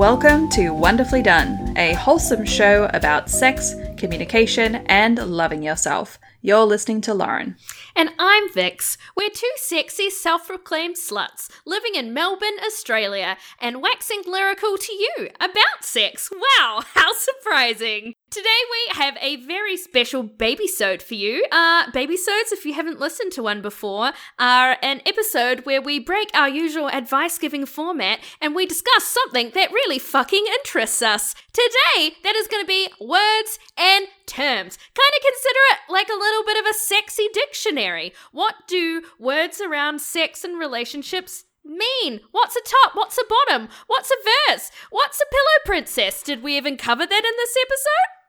Welcome to Wonderfully Done, a wholesome show about sex, communication, and loving yourself. You're listening to Lauren. And I'm Vix. We're two sexy, self proclaimed sluts living in Melbourne, Australia, and waxing lyrical to you about sex. Wow, how surprising! Today we have a very special baby-sode for you. Uh, baby-sodes, if you haven't listened to one before, are an episode where we break our usual advice-giving format and we discuss something that really fucking interests us. Today, that is going to be words and terms. Kind of consider it like a little bit of a sexy dictionary. What do words around sex and relationships mean? What's a top? What's a bottom? What's a verse? What's a pillow princess? Did we even cover that in this episode?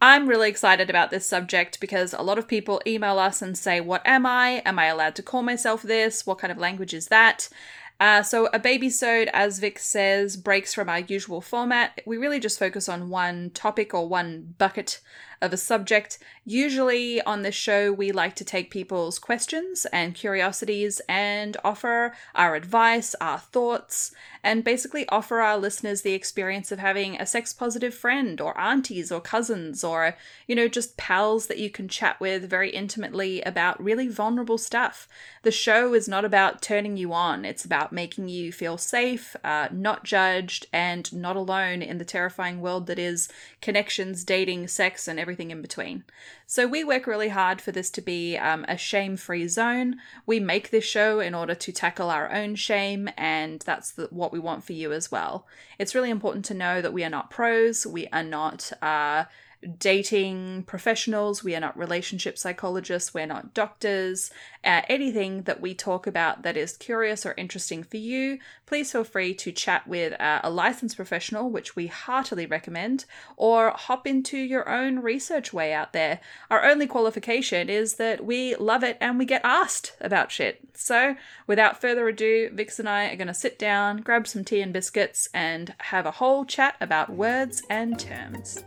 I'm really excited about this subject because a lot of people email us and say, What am I? Am I allowed to call myself this? What kind of language is that? Uh, so a baby-sode, as Vic says, breaks from our usual format. We really just focus on one topic or one bucket of a subject. Usually on this show, we like to take people's questions and curiosities and offer our advice, our thoughts, and basically offer our listeners the experience of having a sex positive friend or aunties or cousins or, you know, just pals that you can chat with very intimately about really vulnerable stuff. The show is not about turning you on, it's about making you feel safe, uh, not judged, and not alone in the terrifying world that is connections, dating, sex, and everything in between. So we work really hard for this to be um, a shame free zone. We make this show in order to tackle our own shame, and that's the, what we want for you as well. It's really important to know that we are not pros, we are not. Uh, dating professionals, we are not relationship psychologists, we're not doctors. Uh, anything that we talk about that is curious or interesting for you, please feel free to chat with uh, a licensed professional, which we heartily recommend, or hop into your own research way out there. Our only qualification is that we love it and we get asked about shit. So, without further ado, Vix and I are going to sit down, grab some tea and biscuits, and have a whole chat about words and terms.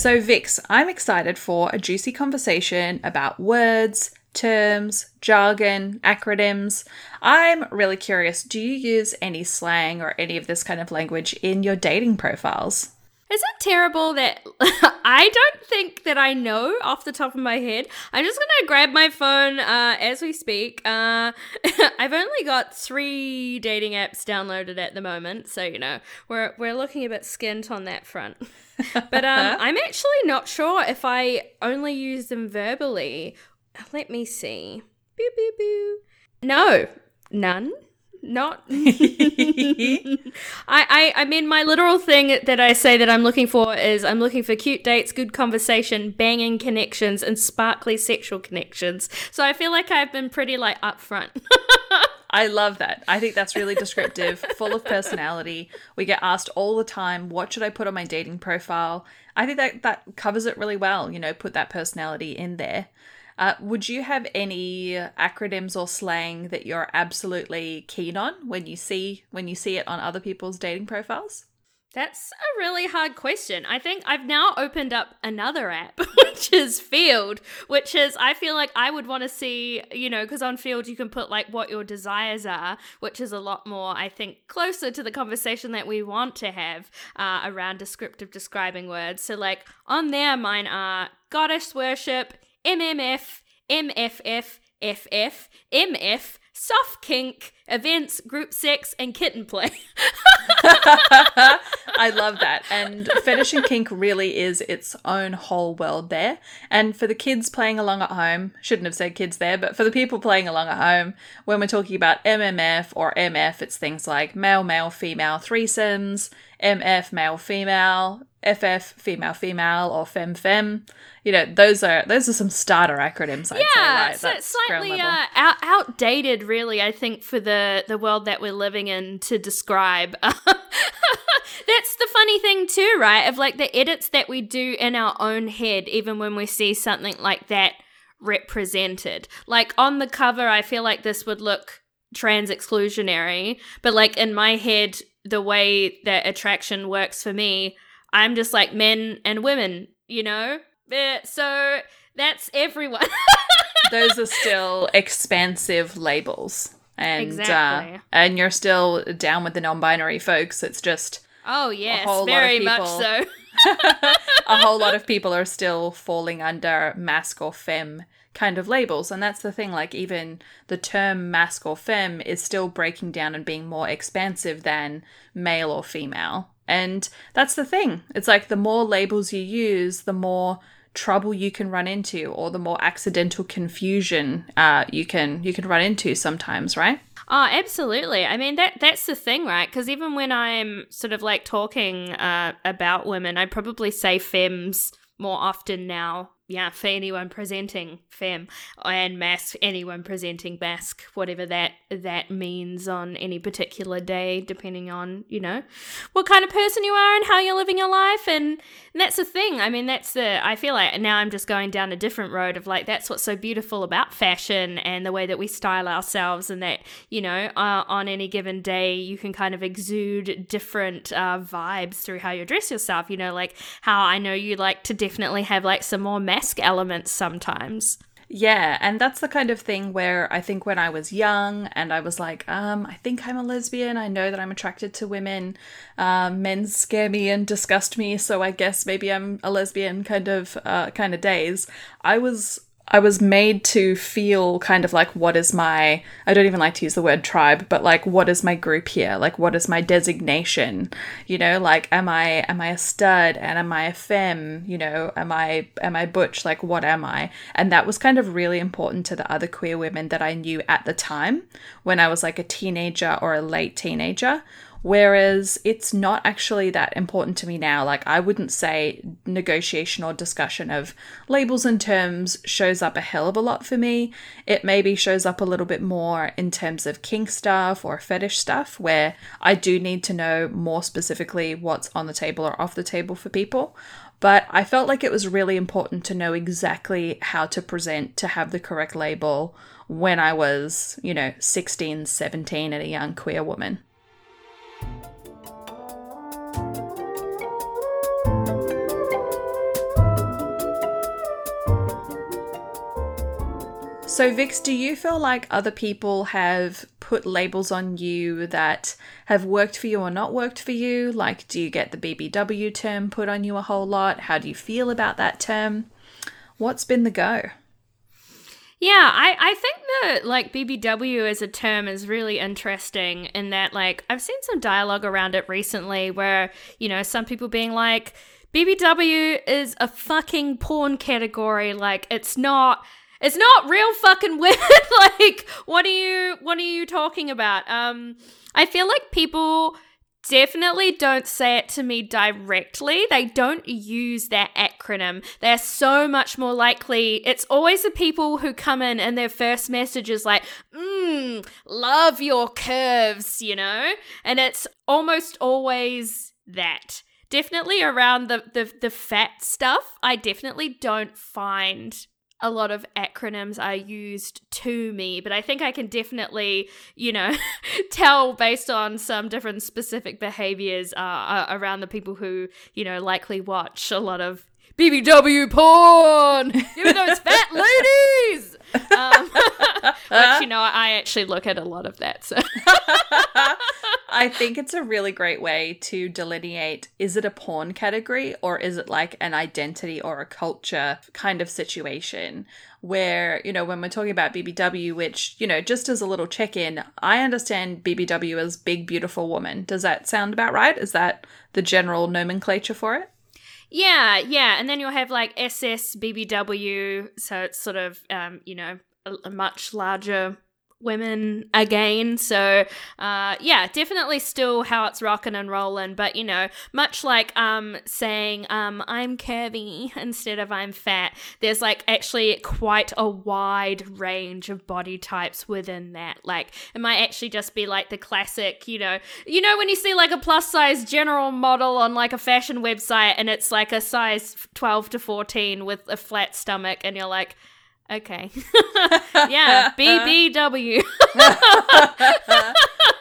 So, Vix, I'm excited for a juicy conversation about words, terms, jargon, acronyms. I'm really curious do you use any slang or any of this kind of language in your dating profiles? Is it terrible that I don't think that I know off the top of my head? I'm just gonna grab my phone uh, as we speak. Uh, I've only got three dating apps downloaded at the moment, so you know we're we're looking a bit skint on that front. but um, I'm actually not sure if I only use them verbally. Let me see. Boo boo boo. No, none not I, I I mean my literal thing that I say that I'm looking for is I'm looking for cute dates, good conversation, banging connections, and sparkly sexual connections. So I feel like I've been pretty like upfront. I love that. I think that's really descriptive, full of personality. We get asked all the time, what should I put on my dating profile? I think that that covers it really well, you know, put that personality in there. Uh, would you have any acronyms or slang that you're absolutely keen on when you see when you see it on other people's dating profiles? That's a really hard question. I think I've now opened up another app, which is Feeld, which is, I feel like I would want to see, you know, because on Feeld you can put like what your desires are, which is a lot more, I think, closer to the conversation that we want to have uh, around descriptive describing words. So, like, on there, mine are goddess worship, MMF, MFF, FF, MF, soft kink, events, group sex, and kitten play. I love that. And fetish and kink really is its own whole world there. And for the kids playing along at home, shouldn't have said kids there, but for the people playing along at home, when we're talking about MMF or MF, it's things like male, male, female threesomes, MF, male, female, FF, female, female, or fem, fem. You know, those are those are some starter acronyms. I'd yeah, say, right? so it's slightly uh, out, outdated, really. I think for the the world that we're living in to describe. That's the funny thing too, right? Of like the edits that we do in our own head, even when we see something like that represented. Like on the cover, I feel like this would look trans exclusionary, but like in my head, the way that attraction works for me, I'm just like men and women, you know? Uh, so that's everyone. those are still expansive labels. And Exactly. uh, and you're still down with the non-binary folks. It's just Oh yes, whole lot of very much so. a whole lot of people are still falling under masc or femme kind of labels. And that's the thing, like, even the term masc or femme is still breaking down and being more expansive than male or female. And that's the thing. It's like the more labels you use, the more trouble you can run into or the more accidental confusion uh, you can you can run into sometimes right Oh, absolutely. I mean that that's the thing, right? Because even when I'm sort of like talking uh, about women, I probably say femmes more often now. Yeah, for anyone presenting femme and masc, anyone presenting masc, whatever that that means on any particular day, depending on you know what kind of person you are and how you're living your life, and, and that's the thing. I mean, that's the I feel like now I'm just going down a different road of like that's what's so beautiful about fashion and the way that we style ourselves, and that you know uh, on any given day you can kind of exude different uh, vibes through how you dress yourself. You know, like how I know you like to definitely have like some more masc elements sometimes. Yeah, and that's the kind of thing where I think when I was young and I was like, um, I think I'm a lesbian. I know that I'm attracted to women. Um, men scare me and disgust me, so I guess maybe I'm a lesbian kind of uh, kind of days. I was I was made to feel kind of like what is my I don't even like to use the word tribe, but like what is my group here? Like what is my designation? You know, like am I am I a stud and am I a femme? You know, am I am I butch? Like what am I? And that was kind of really important to the other queer women that I knew at the time when I was like a teenager or a late teenager. Whereas it's not actually that important to me now. Like, I wouldn't say negotiation or discussion of labels and terms shows up a hell of a lot for me. It maybe shows up a little bit more in terms of kink stuff or fetish stuff, where I do need to know more specifically what's on the table or off the table for people. But I felt like it was really important to know exactly how to present to have the correct label when I was, you know, 16, 17 and a young queer woman. So, Vix, do you feel like other people have put labels on you that have worked for you or not worked for you? Like, do you get the BBW term put on you a whole lot? How do you feel about that term? What's been the go? Yeah, I, I think that like BBW as a term is really interesting in that like I've seen some dialogue around it recently where, you know, some people being like, BBW is a fucking porn category, like it's not it's not real fucking women. like, what are you what are you talking about? Um I feel like people definitely don't say it to me directly. They don't use that acronym. They're so much more likely. It's always the people who come in and their first message is like, mmm, love your curves, you know? And it's almost always that. Definitely around the, the, the fat stuff, I definitely don't find a lot of acronyms are used to me, but I think I can definitely, you know, tell based on some different specific behaviors uh, uh, around the people who, you know, likely watch a lot of BBW porn. Give me those fat ladies. Um, which you know, I actually look at a lot of that. So I think it's a really great way to delineate is it a porn category or is it like an identity or a culture kind of situation where, you know, when we're talking about BBW, which, you know, just as a little check in, I understand BBW as big, beautiful woman. Does that sound about right? Is that the general nomenclature for it? Yeah, yeah, and then you'll have like SS BBW, so it's sort of um, you know a, a much larger women again. So uh yeah, definitely still how it's rocking and rolling, but you know, much like um saying um I'm curvy instead of I'm fat, there's like actually quite a wide range of body types within that. Like it might actually just be like the classic, you know, you know when you see like a plus size general model on like a fashion website and it's like a size 12 to 14 with a flat stomach and you're like Okay. yeah, BBW.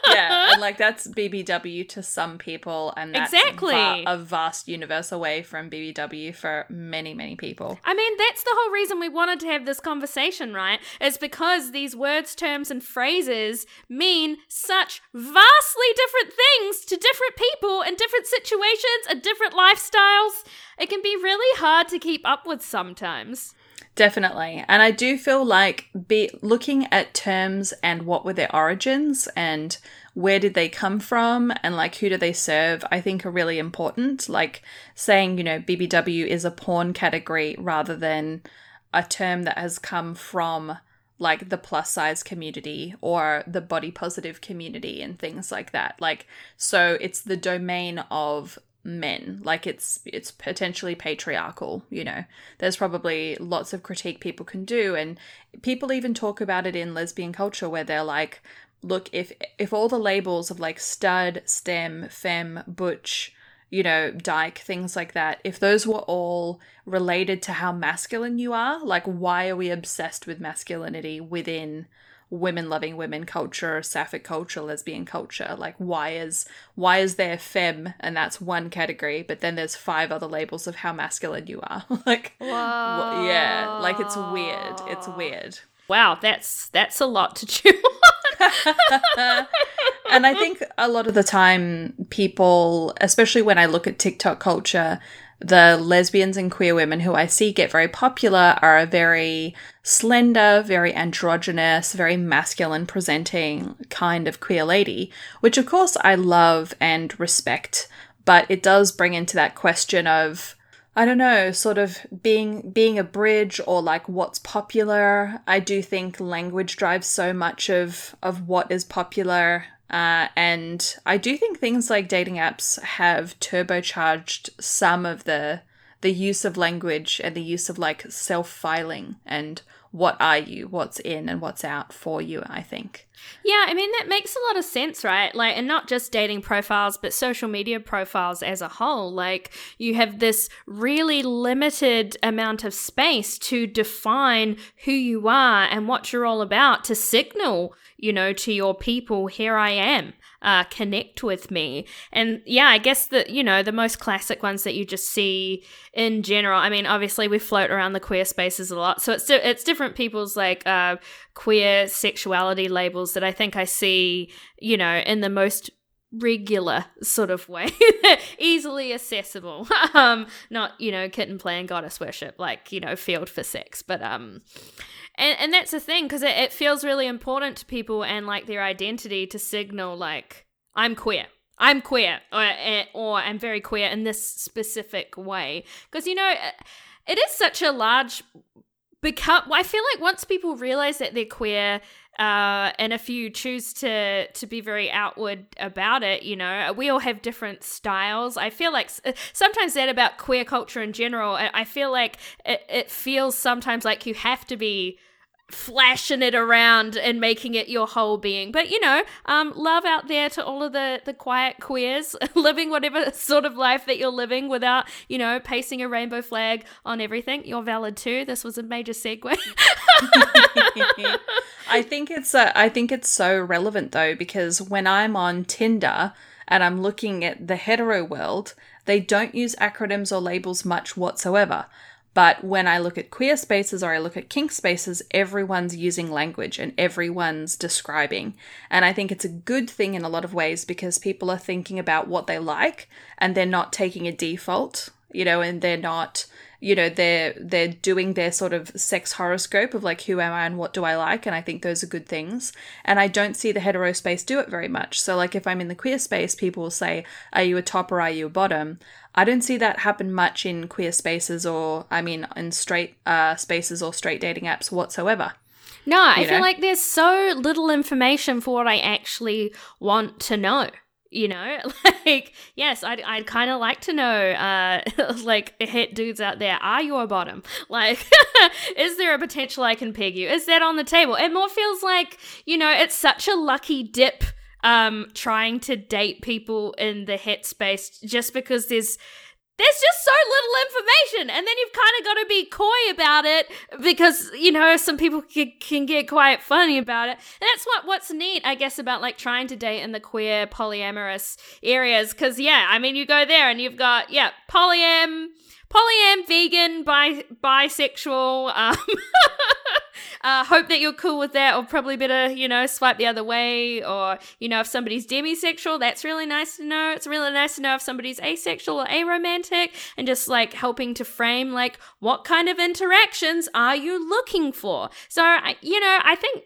yeah, and like that's BBW to some people, and that's Exactly. va- a vast universe away from BBW for many, many people. I mean, that's the whole reason we wanted to have this conversation, right? It's because these words, terms, and phrases mean such vastly different things to different people in different situations and different lifestyles. It can be really hard to keep up with sometimes. Definitely. And I do feel like be looking at terms and what were their origins and where did they come from and like who do they serve, I think are really important. Like saying, you know, BBW is a porn category rather than a term that has come from like the plus size community or the body positive community and things like that. Like so it's the domain of men. Like it's it's potentially patriarchal you know. There's probably lots of critique people can do and people even talk about it in lesbian culture where they're like look if if all the labels of like stud stem femme butch you know dyke things like that if those were all related to how masculine you are like why are we obsessed with masculinity within women loving women culture sapphic culture lesbian culture like why is why is there femme and that's one category but then there's five other labels of how masculine you are like Wow. yeah like it's weird it's weird Wow, that's that's a lot to chew on. and I think a lot of the time, people, especially when I look at TikTok culture, the lesbians and queer women who I see get very popular are a very slender, very androgynous, very masculine presenting kind of queer lady, which of course I love and respect, but it does bring into that question of I don't know, sort of being being a bridge or like what's popular. I do think language drives so much of of what is popular. Uh, and I do think things like dating apps have turbocharged some of the the use of language and the use of like self filing and what are you, what's in and what's out for you. I think. Yeah, I mean that makes a lot of sense, right? Like and not just dating profiles, but social media profiles as a whole. Like you have this really limited amount of space to define who you are and what you're all about to signal, you know, to your people, here I am. Uh, connect with me. And yeah, I guess that, you know, the most classic ones that you just see in general. I mean, obviously we float around the queer spaces a lot. So it's it's different people's like uh queer sexuality labels that I think I see, you know, in the most regular sort of way easily accessible um not you know kitten play and goddess worship like you know Feeld for sex but um and and that's the thing because it, it feels really important to people and like their identity to signal like i'm queer i'm queer or, eh, or i'm very queer in this specific way because you know it is such a large become i feel like once people realize that they're queer uh, and if you choose to to be very outward about it, you know, we all have different styles. I feel like sometimes that about queer culture in general. I feel like it, it feels sometimes like you have to be flashing it around and making it your whole being. But you know, um, love out there to all of the the quiet queers living whatever sort of life that you're living without, you know, pasting a rainbow flag on everything. You're valid too. This was a major segue. I think it's uh, I think it's so relevant though because when I'm on Tinder and I'm looking at the hetero world, they don't use acronyms or labels much whatsoever. But when I look at queer spaces or I look at kink spaces, everyone's using language and everyone's describing. And I think it's a good thing in a lot of ways because people are thinking about what they like and they're not taking a default, you know, and they're not you know they're they're doing their sort of sex horoscope of like who am i and what do i like? And i think those are good things. And i don't see the hetero space do it very much. So like if i'm in the queer space people will say are you a top or are you a bottom? I don't see that happen much in queer spaces or i mean in straight uh spaces or straight dating apps whatsoever. No, I You feel know? like there's so little information for what I actually want to know. You know, like yes, I'd I'd kind of like to know, uh, like hit dudes out there, are you a bottom? Like, is there a potential I can peg you? Is that on the table? It more feels like you know, it's such a lucky dip, um, trying to date people in the het space just because there's there's just so little information. And then you've kind of got to be coy about it because you know some people can, can get quite funny about it. And that's what what's neat i guess about like trying to date in the queer polyamorous areas. Because yeah i mean you go there and you've got yeah polyam polyam vegan bi- bisexual um Uh, hope that you're cool with that, or probably better, you know, swipe the other way. Or, you know, if somebody's demisexual, that's really nice to know. It's really nice to know if somebody's asexual or aromantic, and just like helping to frame, like, what kind of interactions are you looking for? So, you know, I think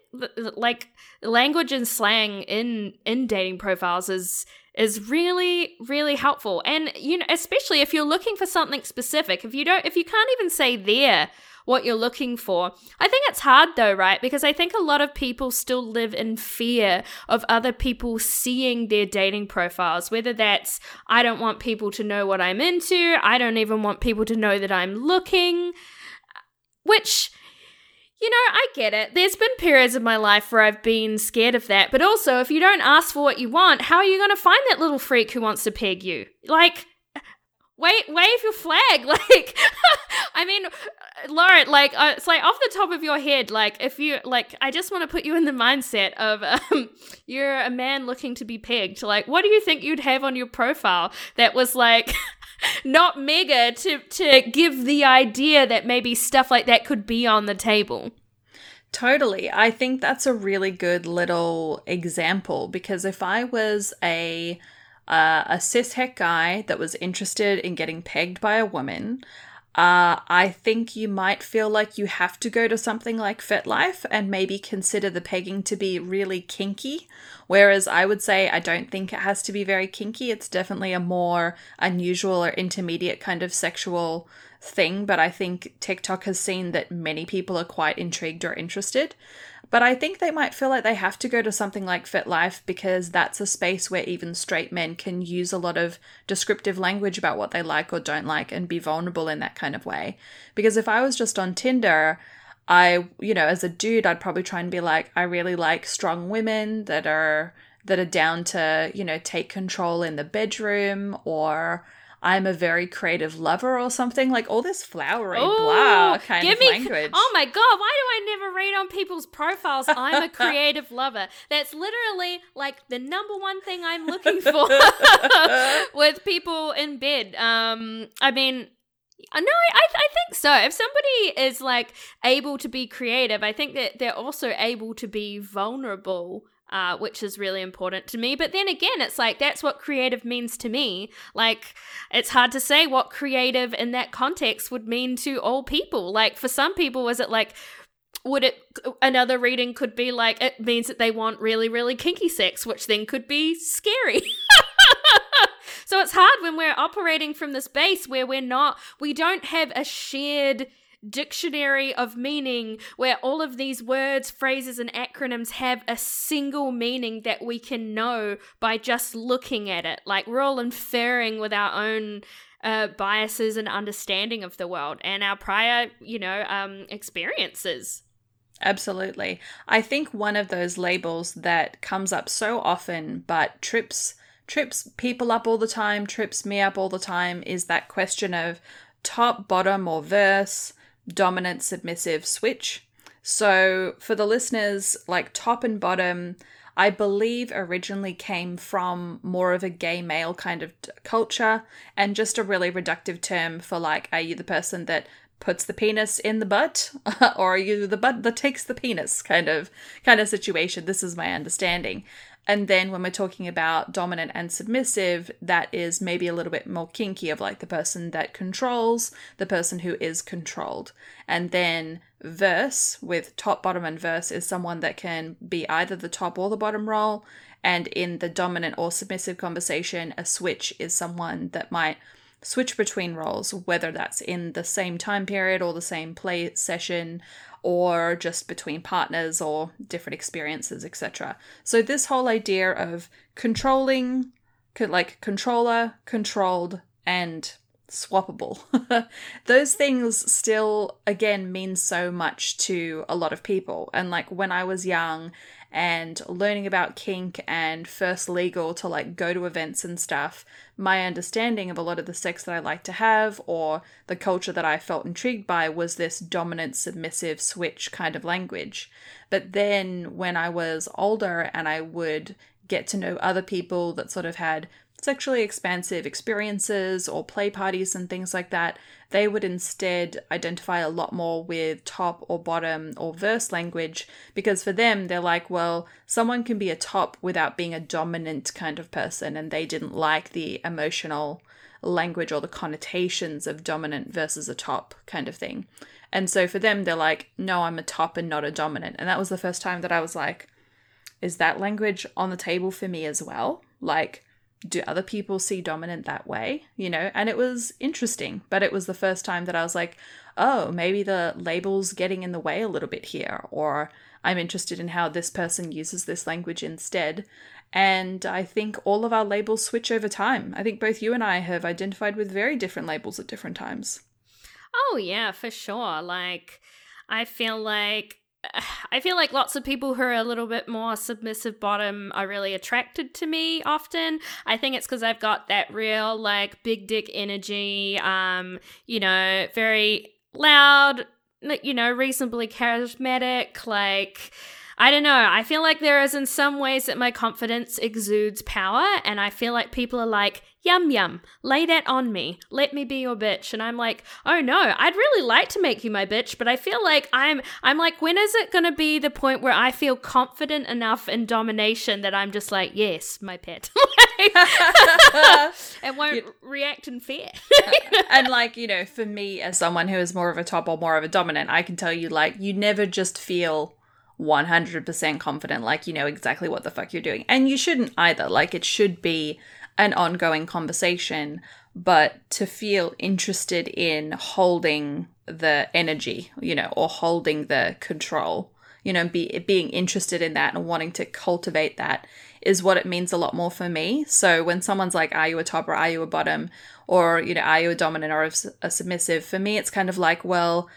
like language and slang in in dating profiles is is really really helpful and you know especially if you're looking for something specific if you don't if you can't even say there what you're looking for. I think it's hard though, right? Because I think a lot of people still live in fear of other people seeing their dating profiles, whether that's, I don't want people to know what I'm into, I don't even want people to know that I'm looking, which. You know, I get it. There's been periods of my life where I've been scared of that. But also, if you don't ask for what you want, how are you going to find that little freak who wants to peg you? Like, wave wave your flag like i mean lauren like uh, it's like off the top of your head like if you like i just want to put you in the mindset of um, you're a man looking to be pegged like what do you think you'd have on your profile that was like not mega to to give the idea that maybe stuff like that could be on the table Totally. I think that's a really good little example because if I was a uh, a cishet guy that was interested in getting pegged by a woman, uh, I think you might feel like you have to go to something like FetLife and maybe consider the pegging to be really kinky. Whereas I would say I don't think it has to be very kinky. It's definitely a more unusual or intermediate kind of sexual thing. But I think TikTok has seen that many people are quite intrigued or interested. But I think they might feel like they have to go to something like FetLife because that's a space where even straight men can use a lot of descriptive language about what they like or don't like and be vulnerable in that kind of way. Because if I was just on Tinder, I, you know, as a dude, I'd probably try and be like, I really like strong women that are that are down to, you know, take control in the bedroom or I'm a very creative lover or something like all this flowery Ooh, blah kind of me, language. Oh my god, why do I never read on people's profiles? I'm a creative lover. That's literally like the number one thing I'm looking for with people in bed. Um, I mean, uh, no, I, I think so. If somebody is like able to be creative, I think that they're also able to be vulnerable uh, which is really important to me. But then again, it's like that's what creative means to me. Like, it's hard to say what creative in that context would mean to all people. Like, for some people, was it like, would it another reading could be like it means that they want really really kinky sex which then could be scary so it's hard when we're operating from this base where we're not we don't have a shared dictionary of meaning where all of these words, phrases, and acronyms have a single meaning that we can know by just looking at it. Like we're all inferring with our own uh, biases and understanding of the world and our prior, you know, um, experiences. Absolutely. I think one of those labels that comes up so often but trips trips people up all the time, trips me up all the time is that question of top, bottom, or verse dominant submissive switch. So, for the listeners, like top and bottom, I believe originally came from more of a gay male kind of culture and just a really reductive term for like, are you the person that puts the penis in the butt or are you the butt that takes the penis kind of kind of situation this is my understanding and then when we're talking about dominant and submissive, that is maybe a little bit more kinky of like the person that controls, the person who is controlled. And then verse with top, bottom, and verse is someone that can be either the top or the bottom role. And in the dominant or submissive conversation, a switch is someone that might switch between roles, whether that's in the same time period or the same play session or just between partners or different experiences, etc. So, this whole idea of controlling, like controller, controlled, and swappable. Those things still, again, mean so much to a lot of people. And like when I was young and learning about kink and first legal to like go to events and stuff, my understanding of a lot of the sex that I like to have or the culture that I felt intrigued by was this dominant, submissive switch kind of language. But then when I was older and I would get to know other people that sort of had sexually expansive experiences or play parties and things like that, they would instead identify a lot more with top or bottom or verse language because for them, they're like, well, someone can be a top without being a dominant kind of person, and they didn't like the emotional language or the connotations of dominant versus a top kind of thing. And so for them, they're like, no, I'm a top and not a dominant. And that was the first time that I was like, is that language on the table for me as well? Like, do other people see dominant that way? You know, and it was interesting, but it was the first time that I was like, oh, maybe the label's getting in the way a little bit here, or I'm interested in how this person uses this language instead. And I think all of our labels switch over time. I think both you and I have identified with very different labels at different times. Oh, yeah, for sure. Like, I feel like I feel like lots of people who are a little bit more submissive bottom are really attracted to me often. I think it's because I've got that real like big dick energy, um, you know, very loud, you know, reasonably charismatic, like I don't know. I feel like there is in some ways that my confidence exudes power, and I feel like people are like, yum yum, lay that on me. Let me be your bitch. And I'm like, oh no, I'd really like to make you my bitch, but I feel like I'm I'm like, when is it gonna be the point where I feel confident enough in domination that I'm just like, yes, my pet. and won't you, react in fear. and like, you know, for me as someone who is more of a top or more of a dominant, I can tell you like you never just feel 100% confident, like you know exactly what the fuck you're doing. And you shouldn't either. Like, it should be an ongoing conversation, but to feel interested in holding the energy, you know, or holding the control, you know, be being interested in that and wanting to cultivate that is what it means a lot more for me. So when someone's like, "Are you a top or are you a bottom?" or you know, "Are you a dominant or a submissive?" For me, it's kind of like, well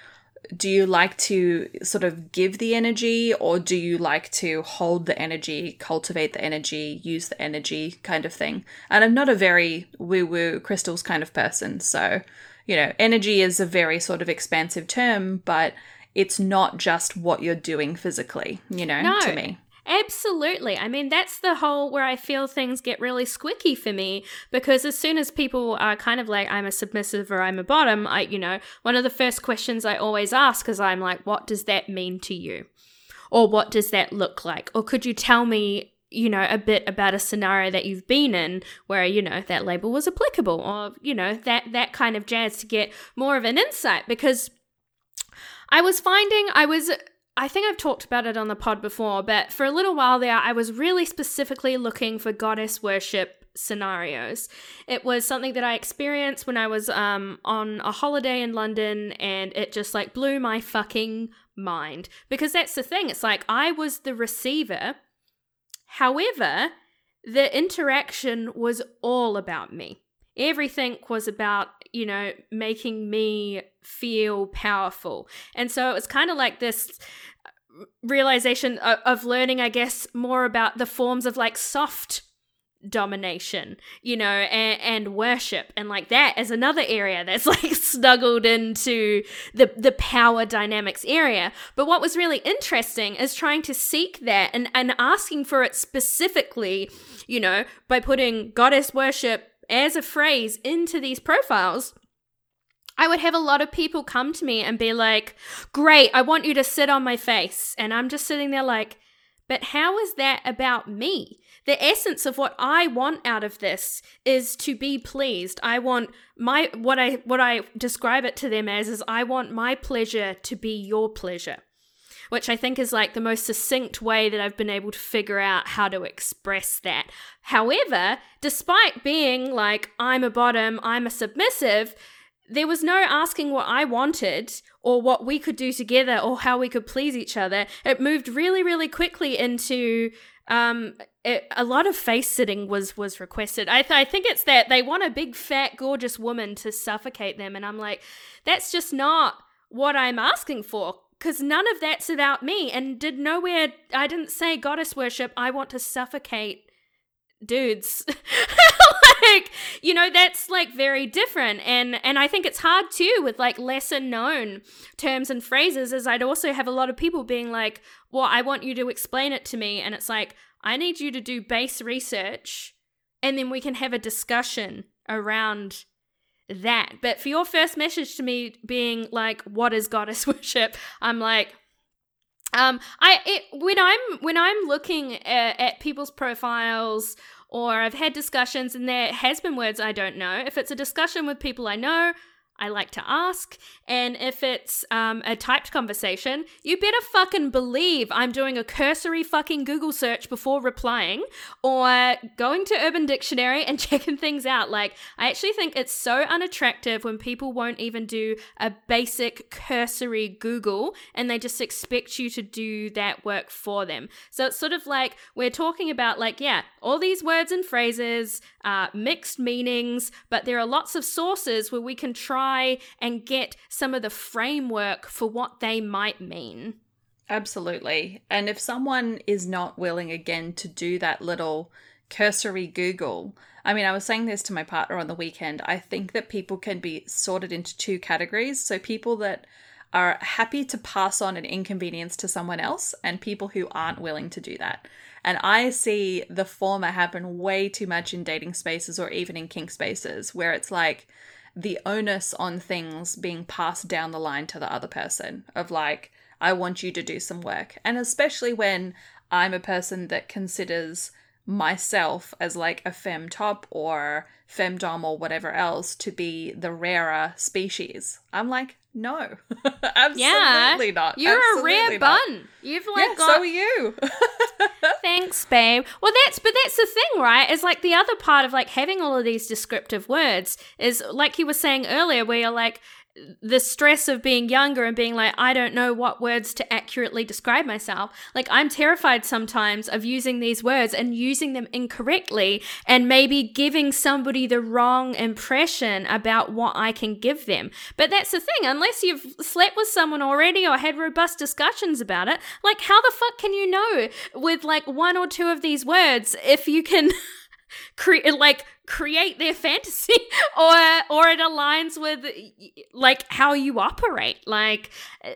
do you like to sort of give the energy or do you like to hold the energy, cultivate the energy, use the energy kind of thing? And I'm not a very woo woo crystals kind of person. So, you know, energy is a very sort of expansive term, but it's not just what you're doing physically, you know, no. to me. Absolutely. I mean, that's the whole where I feel things get really squicky for me because as soon as people are kind of like, I'm a submissive or I'm a bottom, I, you know, one of the first questions I always ask is, I'm like, what does that mean to you? Or what does that look like? Or could you tell me you know, a bit about a scenario that you've been in where, you know, that label was applicable or, you know, that that kind of jazz to get more of an insight because I was finding I was I think I've talked about it on the pod before, but for a little while there, I was really specifically looking for goddess worship scenarios. It was something that I experienced when I was um, on a holiday in London, and it just like blew my fucking mind. Because that's the thing, it's like I was the receiver. However, the interaction was all about me. Everything was about, you know, making me feel powerful. And so it was kind of like this uh, realization of, of learning, I guess, more about the forms of like soft domination, you know, and, and, worship and like that is another area that's like snuggled into the the power dynamics area. But what was really interesting is trying to seek that and, and asking for it specifically, you know, by putting goddess worship as a phrase into these profiles, I would have a lot of people come to me and be like, Great, I want you to sit on my face. And I'm just sitting there like, But how is that about me? The essence of what I want out of this is to be pleased. I want my what I what I describe it to them as is I want my pleasure to be your pleasure which I think is like the most succinct way that I've been able to figure out how to express that. However, despite being like, I'm a bottom, I'm a submissive, there was no asking what I wanted or what we could do together or how we could please each other. It moved really, really quickly into um it, a lot of face sitting was was requested. I, th- I think it's that they want a big fat gorgeous woman to suffocate them, and I'm like, that's just not what I'm asking for. Because none of that's about me, and did nowhere. I didn't say goddess worship. I want to suffocate dudes. like you know that's like very different and and i think it's hard too with like lesser known terms and phrases as i'd also have a lot of people being like well i want you to explain it to me and it's like I need you to do base research and then we can have a discussion around that. But for your first message to me being like, what is goddess worship? I'm like, um, I it, when I'm when I'm looking at, at people's profiles or I've had discussions and there has been words I don't know. If it's a discussion with people I know, I like to ask. And if it's um, a typed conversation, you better fucking believe I'm doing a cursory fucking Google search before replying or going to Urban Dictionary and checking things out. Like, I actually think it's so unattractive when people won't even do a basic cursory Google and they just expect you to do that work for them. So it's sort of like we're talking about, like, yeah, all these words and phrases, uh, mixed meanings, but there are lots of sources where we can try and get some of the framework for what they might mean. Absolutely. And if someone is not willing again to do that little cursory Google, I mean, I was saying this to my partner on the weekend. I think that people can be sorted into two categories. So, people that are happy to pass on an inconvenience to someone else, and people who aren't willing to do that. And I see the former happen way too much in dating spaces or even in kink spaces, where it's like the onus on things being passed down the line to the other person of like, I want you to do some work. And especially when I'm a person that considers myself as like a fem top or femdom or whatever else to be the rarer species. I'm like, no, absolutely yeah, not. You're absolutely a rare not. bun. You've like yeah, got. So are you. Thanks, babe. Well, that's but that's the thing, right? Is like the other part of like having all of these descriptive words is like you were saying earlier, where you're like, the stress of being younger and being like, I don't know what words to accurately describe myself. Like, I'm terrified sometimes of using these words and using them incorrectly and maybe giving somebody the wrong impression about what I can give them. But that's the thing, unless you've slept with someone already or had robust discussions about it, like, how the fuck can you know with like one or two of these words if you can. create like create their fantasy or or it aligns with like how you operate. Like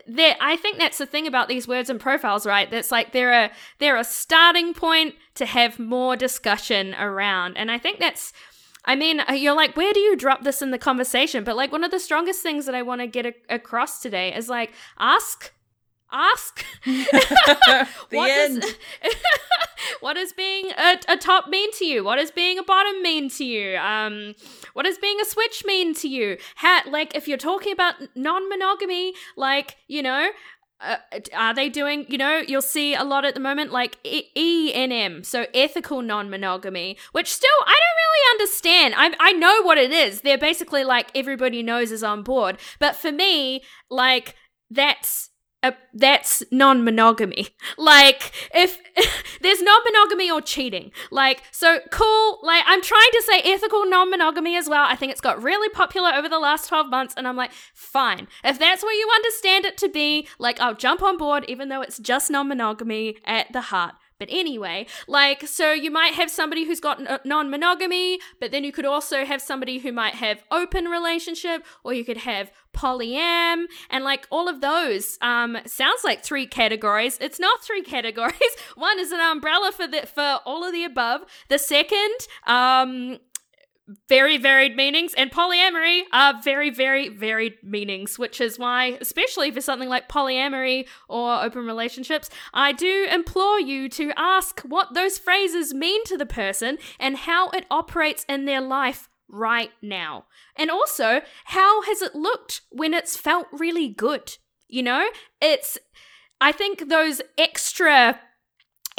there i think that's the thing about these words and profiles right? That's like they're a they're a starting point to have more discussion around. And i think that's I mean, uh, you're like, where do you drop this in the conversation? But like, one of the strongest things that I want to get a- across today is like, ask ask? What. Does, what does being a, a, top mean to you? What does being a bottom mean to you? Um what does being a switch mean to you? How like if you're talking about non-monogamy like you know uh, are they doing you know you'll see a lot at the moment like e and so ethical non-monogamy which still i don't really understand. I, I know what it is. They're basically like everybody knows is on board. But for me like that's a, that's non-monogamy. Like if there's non-monogamy or cheating. Like so cool, like I'm trying to say ethical non-monogamy as well. I think it's got really popular over the last 12 months and I'm like, fine. If that's what you understand it to be, like I'll jump on board even though it's just non-monogamy at the heart. But anyway, like, so you might have somebody who's got non monogamy, but then you could also have somebody who might have open relationship, or you could have polyam, and like all of those um, sounds like three categories. It's not three categories. One is an umbrella for the for all of the above. The second um, very varied meanings, and polyamory are very, very varied meanings, which is why, especially for something like polyamory or open relationships, I do implore you to ask what those phrases mean to the person and how it operates in their life right now. And also, how has it looked when it's felt really good? You know, it's, I think those extra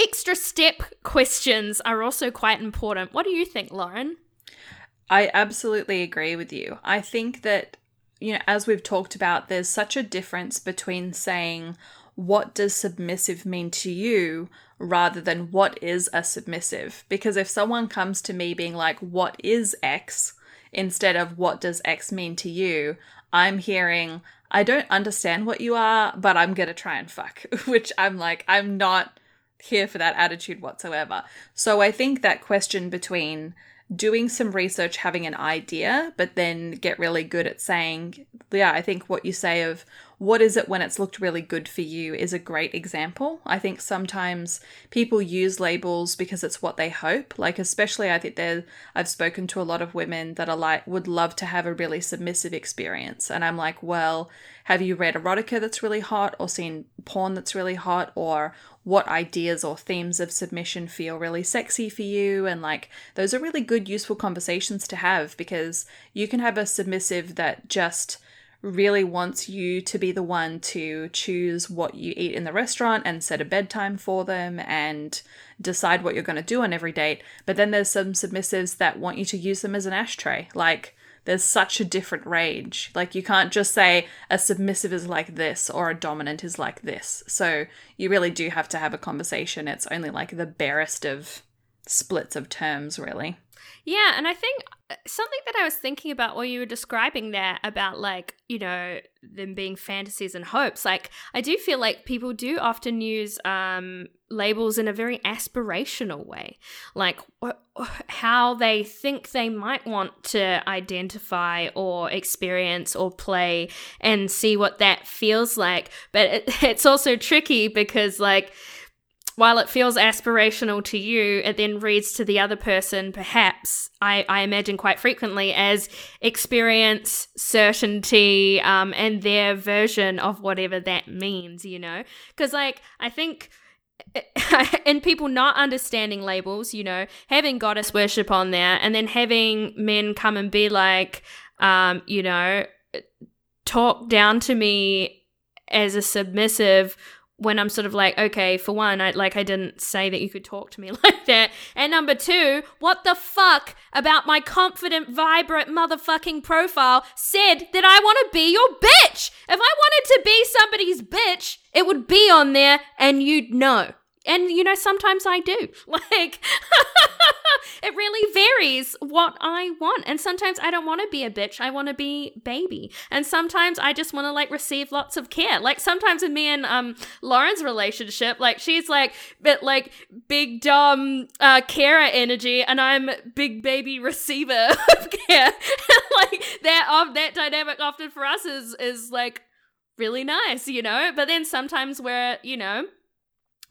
extra step questions are also quite important. What do you think, Lauren? I absolutely agree with you. I think that, you know, as we've talked about, there's such a difference between saying, what does submissive mean to you rather than what is a submissive. Because if someone comes to me being like, what is X, instead of what does X mean to you, I'm hearing, I don't understand what you are, but I'm gonna try and fuck. Which I'm like, I'm not here for that attitude whatsoever. So I think that question between doing some research, having an idea, but then get really good at saying, yeah, I think what you say of what is it when it's looked really good for you is a great example. I think sometimes people use labels because it's what they hope. Like especially I think there I've spoken to a lot of women that are like would love to have a really submissive experience. And I'm like, well, have you read erotica that's really hot or seen porn that's really hot or what ideas or themes of submission feel really sexy for you and like those are really good useful conversations to have because you can have a submissive that just really wants you to be the one to choose what you eat in the restaurant and set a bedtime for them and decide what you're going to do on every date. But then there's some submissives that want you to use them as an ashtray. Like, there's such a different range. Like, you can't just say a submissive is like this or a dominant is like this. So, you really do have to have a conversation. It's only like the barest of splits of terms, really. Yeah, and I think uh, something that I was thinking about while you were describing there about like, you know, them being fantasies and hopes, like I do feel like people do often use um labels in a very aspirational way. Like wh- how they think they might want to identify or experience or play and see what that feels like. But it, it's also tricky because like while it feels aspirational to you, it then reads to the other person, perhaps, I, I imagine quite frequently, as experience, certainty, um, and their version of whatever that means, you know? Because, like, I think. and people not understanding labels, you know, having goddess worship on there, and then having men come and be like, um, you know, talk down to me as a submissive when I'm sort of like, okay, for one, I like I didn't say that you could talk to me like that. And number two, what the fuck about my confident, vibrant motherfucking profile said that I want to be your bitch? If I wanted to be somebody's bitch, it would be on there and you'd know. And you know, sometimes I do. Like, it really varies what I want. And sometimes I don't want to be a bitch. I want to be baby. And sometimes I just want to like receive lots of care. Like sometimes in me and um Lauren's relationship, like she's like bit like big dumb uh carer energy, and I'm big baby receiver of care. like that of that dynamic often for us is is like really nice, you know. But then sometimes we're you know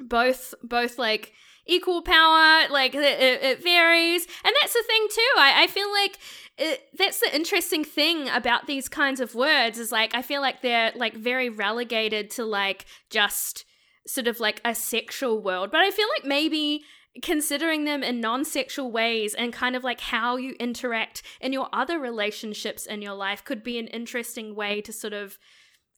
both both like equal power like it, it, varies. And that's the thing too i, I feel like it, that's the interesting thing about these kinds of words is like i feel like they're like very relegated to like just sort of like a sexual world. But i feel like maybe considering them in non-sexual ways and kind of like how you interact in your other relationships in your life could be an interesting way to sort of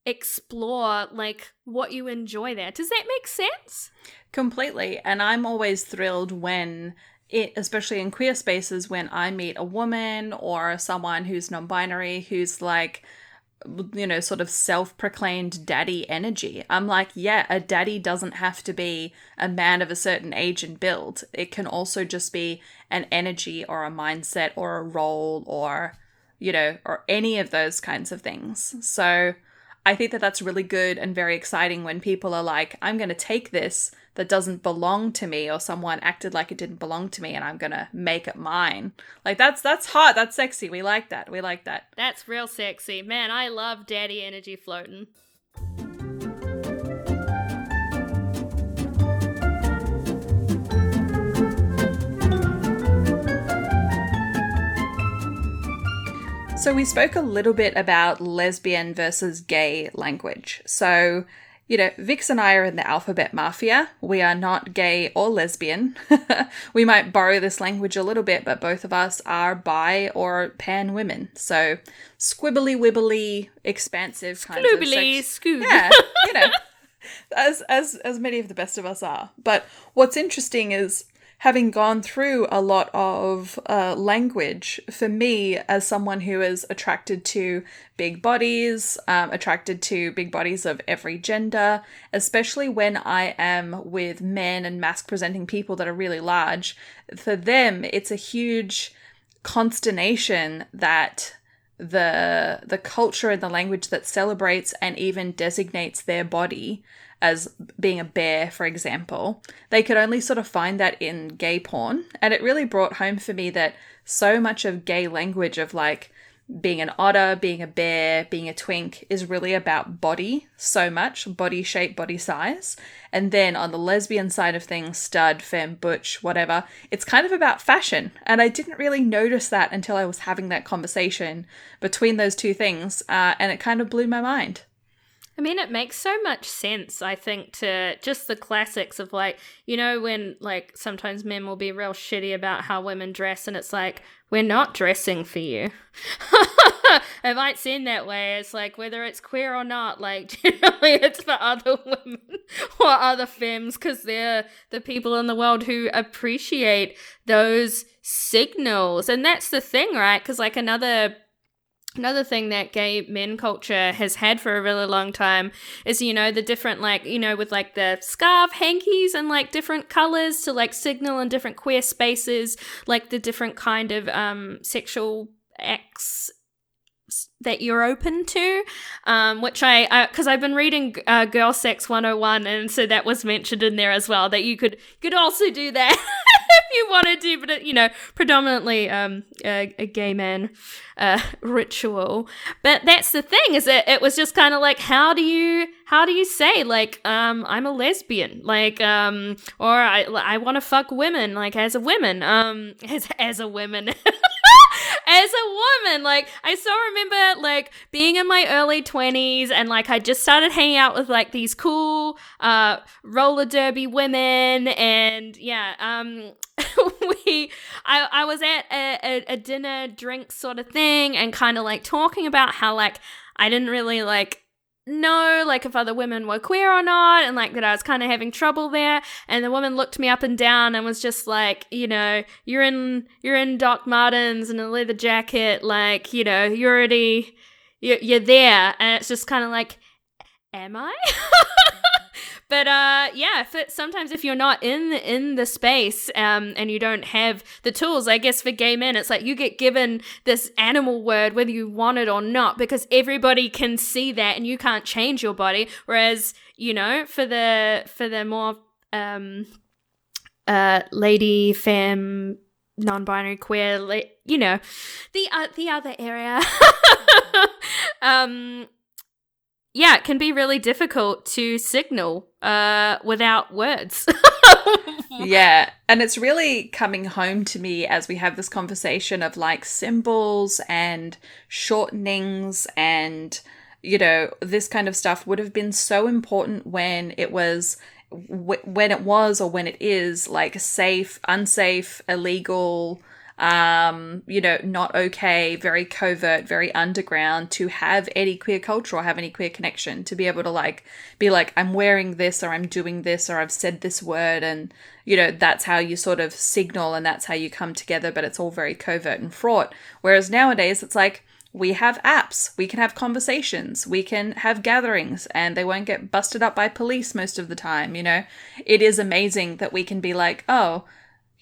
explore like what you enjoy there. Does that make sense? Completely. And I'm always thrilled when it especially in queer spaces when I meet a woman or someone who's non-binary who's like you know, sort of self proclaimed daddy energy. I'm like, yeah, a daddy doesn't have to be a man of a certain age and build. It can also just be an energy or a mindset or a role or, you know, or any of those kinds of things. So I think that that's really good and very exciting when people are like, I'm going to take this that doesn't belong to me or someone acted like it didn't belong to me and I'm going to make it mine. Like that's that's hot, that's sexy. We like that. We like that. That's real sexy. Man, I love daddy energy floating. So, we spoke a little bit about lesbian versus gay language. So, you know, Vix and I are in the alphabet mafia. We are not gay or lesbian. we might borrow this language a little bit, but both of us are bi or pan women. So, squibbly wibbly, expansive kind of sex- scoob. Yeah, you know, as as as many of the best of us are. But what's interesting is having gone through a lot of uh, language, for me, as someone who is attracted to big bodies, um, attracted to big bodies of every gender, especially when I am with men and masc presenting people that are really large, for them, it's a huge consternation that the the culture and the language that celebrates and even designates their body as being a bear, for example, they could only sort of find that in gay porn. And it really brought home for me that so much of gay language of like being an otter, being a bear, being a twink is really about body so much, body shape, body size. And then on the lesbian side of things, stud, femme, butch, whatever, it's kind of about fashion. And I didn't really notice that until I was having that conversation between those two things. Uh, and it kind of blew my mind. I mean, it makes so much sense, I think, to just the classics of like, you know, when like sometimes men will be real shitty about how women dress, and it's like, we're not dressing for you. it might seem that way. It's like, whether it's queer or not, like, generally it's for other women or other femmes because they're the people in the world who appreciate those signals. And that's the thing, right? Because, like, another Another thing that gay men culture has had for a really long time is, you know, the different, like, you know, with like the scarf hankies and like different colors to like signal in different queer spaces, like the different kind of um, sexual acts that you're open to, um, which I, because I've been reading uh, Girl Sex 101, and so that was mentioned in there as well, that you could could also do that if you wanted to, but it, you know, predominantly um, a, a gay man uh, ritual. But that's the thing is that it was just kind of like, how do you how do you say like um, I'm a lesbian, like um, or I I want to fuck women, like as a woman, um, as as a woman. as a woman. Like I still remember like being in my early 20s and like I just started hanging out with like these cool uh roller derby women and yeah, um we I I was at a, a, a dinner drink sort of thing and kind of like talking about how like I didn't really like know like if other women were queer or not and like that I was kind of having trouble there. And the woman looked me up and down and was just like you know you're in you're in Doc Martens and a leather jacket like you know you're already you're, you're there. And it's just kind of like am I but uh, yeah, if it, sometimes if you're not in the, in the space um, and you don't have the tools, I guess for gay men, it's like you get given this animal word whether you want it or not, because everybody can see that and you can't change your body. Whereas you know, for the for the more um, uh, lady femme non-binary queer you know the uh, the other area um yeah, it can be really difficult to signal uh, without words. yeah, and it's really coming home to me as we have this conversation of like symbols and shortenings and you know this kind of stuff would have been so important when it was when it was or when it is like safe, unsafe, illegal, um, you know, not okay, very covert, very underground to have any queer culture or have any queer connection, to be able to like be like, I'm wearing this or I'm doing this or I've said this word and you know, that's how you sort of signal and that's how you come together, but it's all very covert and fraught. Whereas nowadays it's like we have apps, we can have conversations, we can have gatherings, and they won't get busted up by police most of the time, you know? It is amazing that we can be like, oh,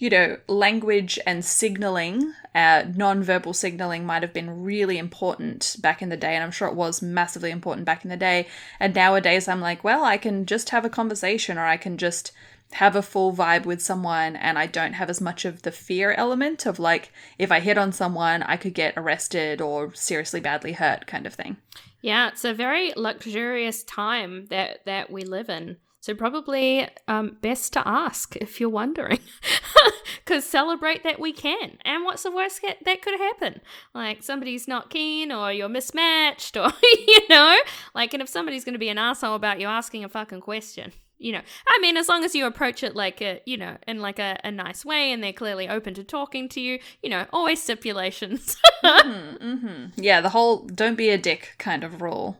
you know, language and signaling, uh, non-verbal signaling might have been really important back in the day, and I'm sure it was massively important back in the day. And nowadays, I'm like, well, I can just have a conversation, or I can just have a full vibe with someone, and I don't have as much of the fear element of like, if I hit on someone, I could get arrested or seriously badly hurt, kind of thing. Yeah, it's a very luxurious time that that we live in. So, probably um, best to ask if you're wondering. Because celebrate that we can. And what's the worst that could happen? Like somebody's not keen or you're mismatched or, you know? Like, and if somebody's going to be an asshole about you asking a fucking question, you know i mean as long as you approach it like a you know in like a, a nice way and they're clearly open to talking to you you know always stipulations mm-hmm, mm-hmm. yeah the whole don't be a dick kind of rule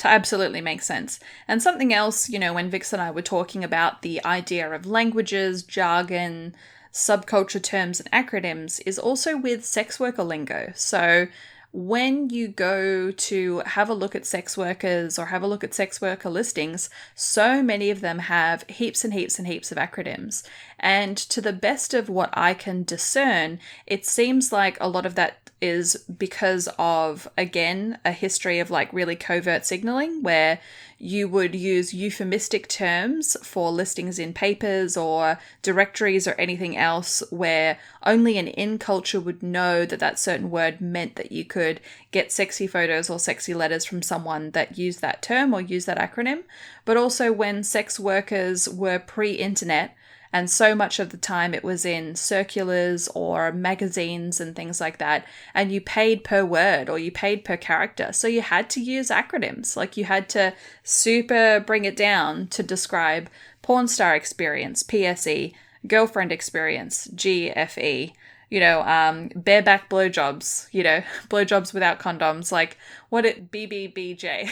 to absolutely make sense. And something else, you know, when Vix and I were talking about the idea of languages, jargon, subculture terms and acronyms is also with sex worker lingo. So when you go to have a look at sex workers or have a look at sex worker listings, so many of them have heaps and heaps and heaps of acronyms. And to the best of what I can discern, it seems like a lot of that is because of, again, a history of like really covert signaling where you would use euphemistic terms for listings in papers or directories or anything else where only an in culture would know that that certain word meant that you could get sexy photos or sexy letters from someone that used that term or used that acronym. But also when sex workers were pre internet and so much of the time it was in circulars or magazines and things like that. And you paid per word or you paid per character. So you had to use acronyms. Like you had to super bring it down to describe porn star experience, PSE, girlfriend experience, GFE you know, um, bareback blowjobs, you know, blowjobs without condoms, like what it BBBJ,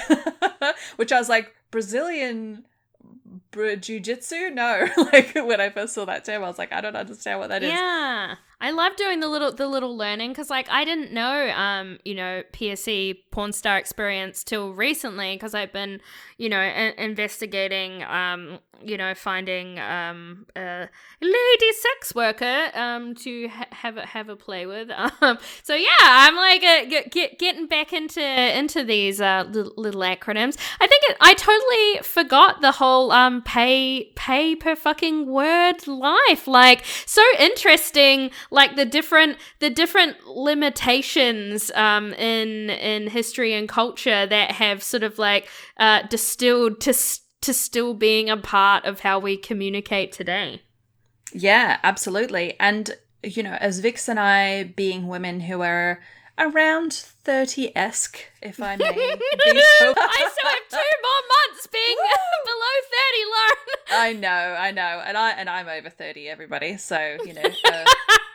which I was like, Brazilian jiu-jitsu no like when i first saw that term i was like i don't understand what that yeah. is. yeah I love doing the little the little learning because like I didn't know um you know PSE porn star experience till recently because I've been you know a- investigating um you know finding um a lady sex worker um to ha- have a have a play with. Um so yeah I'm like uh, get, get getting back into into these uh little, little acronyms. I think it, I totally forgot the whole um pay pay per fucking word life. Like so interesting like the different the different limitations um, in in history and culture that have sort of like uh, distilled to to still being a part of how we communicate today. Yeah, absolutely. And you know, as Vix and I being women who are around 30 esque, if I may. so. I still have two more months being below 30, Lauren. I know, I know. And I and I'm over 30, everybody. So, you know, uh,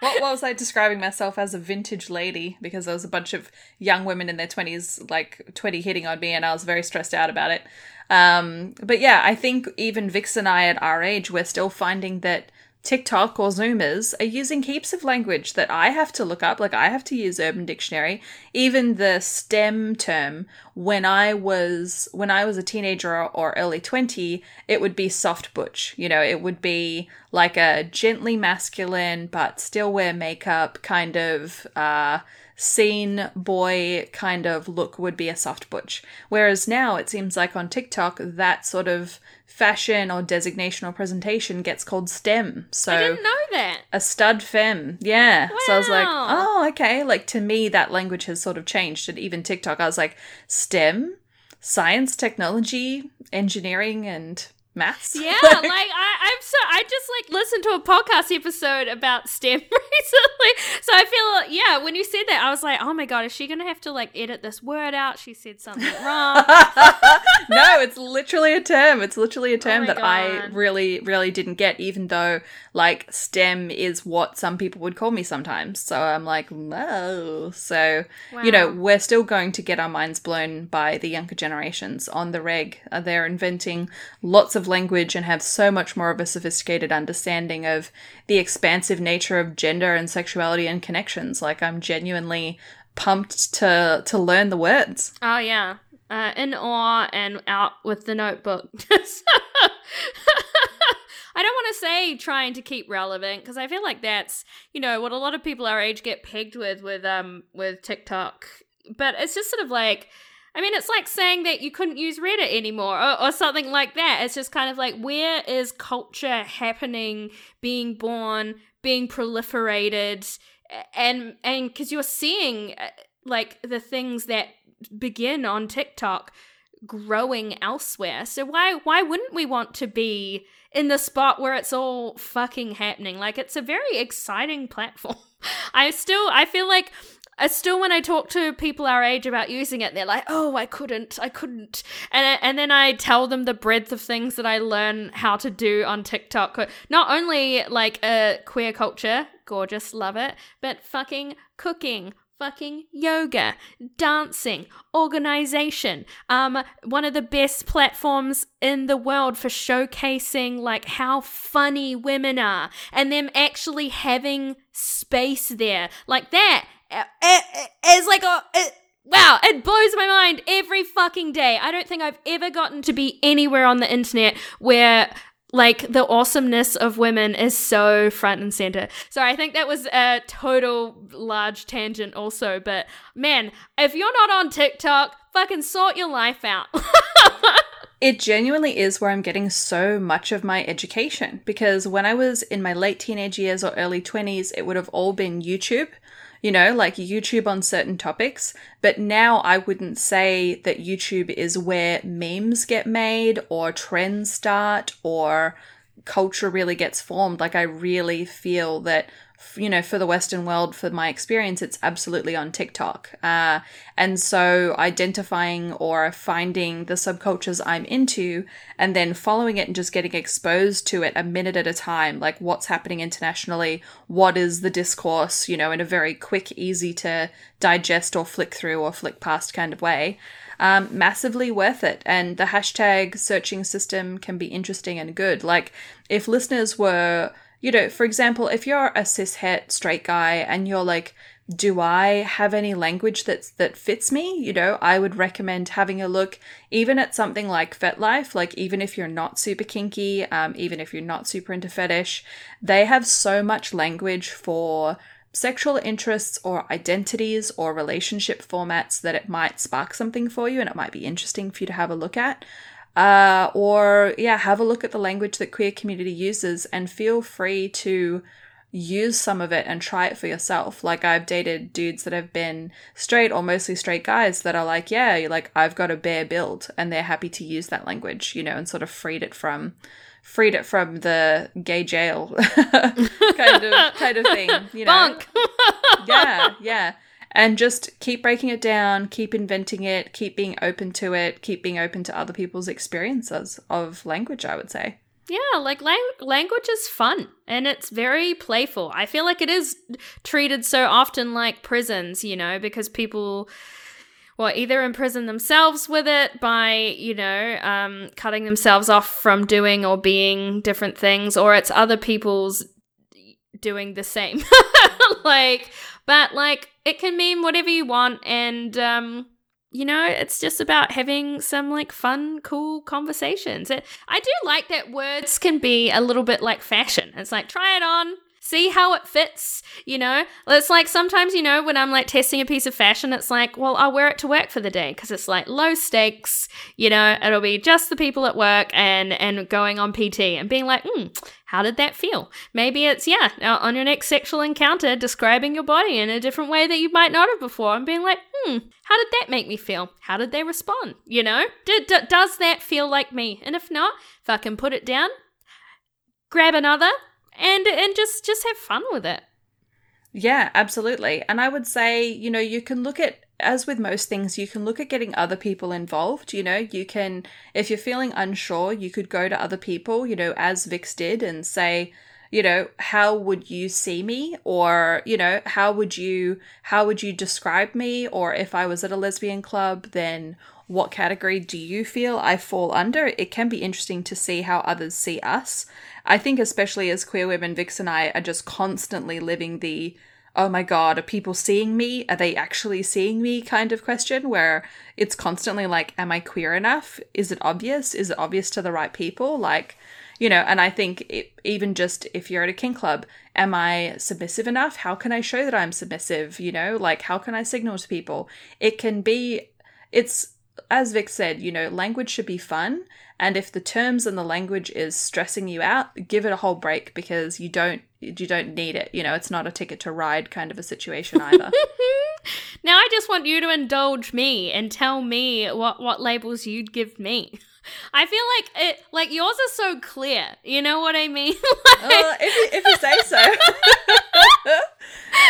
what, was I describing myself as a vintage lady because there was a bunch of young women in their 20s, like 20 hitting on me, and I was very stressed out about it. Um, but yeah, I think even Vix and I at our age, we're still finding that TikTok or Zoomers are using heaps of language that I have to look up. Like I have to use Urban Dictionary. Even the STEM term, when I was when I was a teenager or early twenty, it would be soft butch. You know, it would be like a gently masculine but still wear makeup kind of uh, scene boy kind of look would be a soft butch. Whereas now it seems like on TikTok that sort of fashion or designation or presentation gets called STEM. So I didn't know that. A stud femme. Yeah. Wow. So I was like, oh, okay. Like to me, that language has sort of changed. And even TikTok, I was like, STEM, science, technology, engineering, and maths. Yeah, like, like I, I'm so I just like listened to a podcast episode about STEM recently. So I feel yeah, when you said that, I was like, oh my god, is she gonna have to like edit this word out? She said something wrong. no, it's literally a term. It's literally a term Oh that I really, really didn't get, even though like STEM is what some people would call me sometimes. So I'm like, no. So you know, we're still going to get our minds blown by the younger generations on the reg. Uh, They're inventing lots of language and have so much more of a sophisticated understanding of the expansive nature of gender and sexuality and connections. Like I'm genuinely pumped to to learn the words. Oh yeah, uh, in awe and out with the notebook. I don't want to say trying to keep relevant because I feel like that's you know what a lot of people our age get pegged with with um with TikTok, but it's just sort of like. I mean, it's like saying that you couldn't use Reddit anymore or, or something like that. It's just kind of like, where is culture happening, being born, being proliferated? And, and because you're seeing uh, like the things that begin on TikTok growing elsewhere. So why why wouldn't we want to be in the spot where it's all fucking happening? Like it's a very exciting platform. I still I feel like I still when I talk to people our age about using it, they're like, "Oh, I couldn't, I couldn't," and and then I tell them the breadth of things that I learn how to do on TikTok. Not only like a queer culture, gorgeous, love it, but fucking cooking, fucking yoga, dancing, organization. Um, one of the best platforms in the world for showcasing like how funny women are and them actually having space there. Like that uh, uh, uh, is like a. Wow, it blows my mind every fucking day. I don't think I've ever gotten to be anywhere on the internet where like the awesomeness of women is so front and center. So I think that was a total large tangent also, but man, if you're not on TikTok, fucking sort your life out. it genuinely is where I'm getting so much of my education because when I was in my late teenage years or early 20s, it would have all been YouTube you know, like YouTube on certain topics. But now I wouldn't say that YouTube is where memes get made or trends start or culture really gets formed. Like, I really feel that you know, for the Western world, for my experience, it's absolutely on TikTok. Uh, and so identifying or finding the subcultures I'm into and then following it and just getting exposed to it a minute at a time, like what's happening internationally, what is the discourse, you know, in a very quick, easy to digest or flick through or flick past kind of way. Um, massively worth it. And the hashtag searching system can be interesting and good. Like, if listeners were you know, for example, if you're a cis het straight guy and you're like, do I have any language that's that fits me? You know, I would recommend having a look even at something like FetLife, like even if you're not super kinky, um, even if you're not super into fetish, they have so much language for sexual interests or identities or relationship formats that it might spark something for you and it might be interesting for you to have a look at. Uh, or, yeah, have a look at the language that queer community uses and feel free to use some of it and try it for yourself. Like, I've dated dudes that have been straight or mostly straight guys that are like, yeah, like, I've got a bear build, and they're happy to use that language, you know, and sort of freed it from freed it from the gay jail kind of kind of thing you know? Yeah yeah and just keep breaking it down, keep inventing it, keep being open to it, keep being open to other people's experiences of language, I would say. Yeah, like lang- language is fun and it's very playful. I feel like it is treated so often like prisons, you know, because people well, either imprison themselves with it by, you know, um, cutting themselves off from doing or being different things, or it's other people's doing the same. like, but like it can mean whatever you want and um you know, it's just about having some like fun, cool conversations. I do like that words can be a little bit like fashion. It's like, try it on, see how it fits, you know? It's like sometimes, you know, when I'm like testing a piece of fashion, it's like, well, I'll wear it to work for the day because it's like low stakes, you know, it'll be just the people at work and and going on PT and being like, hmm, how did that feel? Maybe it's, yeah, on your next sexual encounter, describing your body in a different way that you might not have before and being like, hmm, how did that make me feel? How did they respond? You know, d- d- does that feel like me? And if not, can put it down, grab another, and and just just have fun with it. Yeah, absolutely. And I would say, you know, you can look at as with most things, you can look at getting other people involved. You know, you can, if you're feeling unsure, you could go to other people, you know, as Vix did, and say, you know, how would you see me? Or, you know, how would you, how would you describe me? Or if I was at a lesbian club, then what category do you feel I fall under? It can be interesting to see how others see us. I think, especially as queer women, Vix and I are just constantly living the oh my god, are people seeing me? Are they actually seeing me kind of question where it's constantly like, am I queer enough? Is it obvious? Is it obvious to the right people? Like, you know, and I think it, even just if you're at a kink club, am I submissive enough? How can I show that I'm submissive? You know, like, how can I signal to people? It can be, it's as Vix said, you know, language should be fun. And if the terms and the language is stressing you out, give it a whole break because you don't you don't need it. You know, it's not a ticket to ride kind of a situation either. now I just want you to indulge me and tell me what what labels you'd give me. I feel like it like yours are so clear. You know what I mean? like... uh, if, you, if you say so.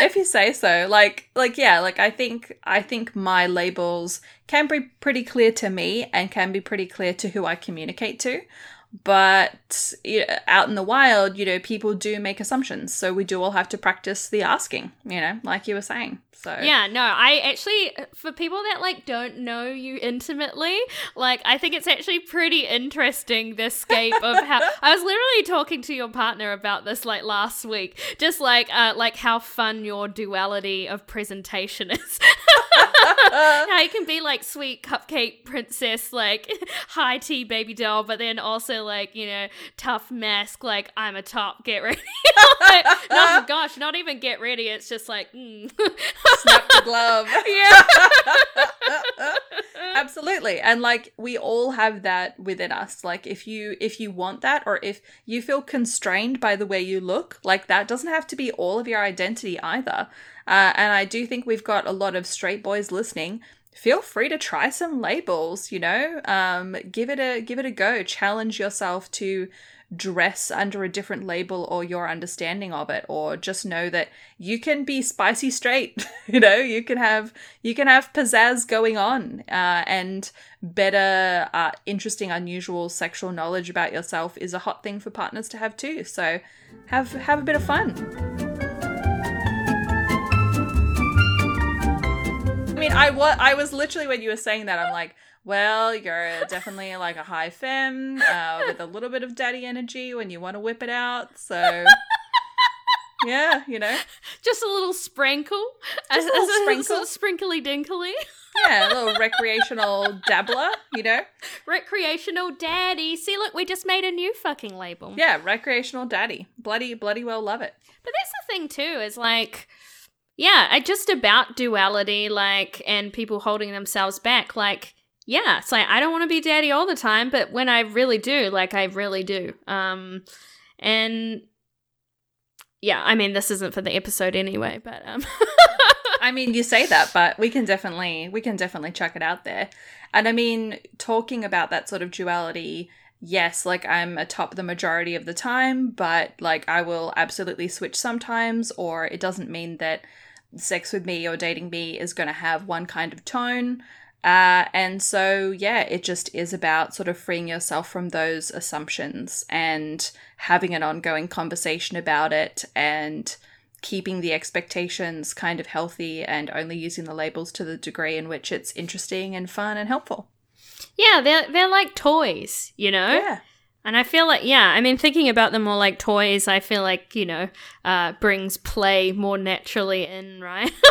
if you say so. Like like yeah, like I think I think my labels can be pretty clear to me and can be pretty clear to who I communicate to. But out in the wild, you know, people do make assumptions. So we do all have to practice the asking, you know, like you were saying. So Yeah, no, I actually for people that like don't know you intimately, like I think it's actually pretty interesting the scape of how I was literally talking to your partner about this like last week. Just like uh like how fun your duality of presentation is. how you can be like sweet cupcake princess, like high tea baby doll, but then also like, you know, tough masc, like I'm a top, get ready. like, no, gosh, not even get ready. It's just like, mm. snap the glove. yeah. Absolutely. And like we all have that within us. Like if you if you want that or if you feel constrained by the way you look, like that doesn't have to be all of your identity either. Uh, and I do think we've got a lot of straight boys listening. Feel free to try some labels, you know? Um give it a give it a go. Challenge yourself to dress under a different label or your understanding of it or just know that you can be spicy straight you know you can have you can have pizzazz going on uh, and better uh, interesting unusual sexual knowledge about yourself is a hot thing for partners to have too so have have a bit of fun mean, I was I was literally when you were saying that, I'm like, well, you're definitely like a high femme uh, with a little bit of daddy energy when you want to whip it out. So, yeah, you know, Just a little sprinkle. Just a little sprinkle. sprinkly dinkly. yeah, a little recreational dabbler, you know, Recreational daddy. See, look, we just made a new fucking label. yeah, recreational daddy, bloody bloody well love it. But that's the thing too, is like, yeah, I just about duality, like, and people holding themselves back. Like, yeah, it's like I don't want to be daddy all the time, but when I really do, like, I really do. Um, and yeah, I mean, this isn't for the episode anyway, but um, I mean, you say that, but we can definitely we can definitely check it out there. And I mean, talking about that sort of duality, yes, like I'm a top the majority of the time, but like I will absolutely switch sometimes, or it doesn't mean that sex with me or dating me is going to have one kind of tone. Uh, and so, yeah, it just is about sort of freeing yourself from those assumptions and having an ongoing conversation about it and keeping the expectations kind of healthy and only using the labels to the degree in which it's interesting and fun and helpful. yeah, they're they're like toys, you know. Yeah. And I feel like, yeah, I mean, thinking about them more like toys, I feel like, you know, uh, brings play more naturally in, right?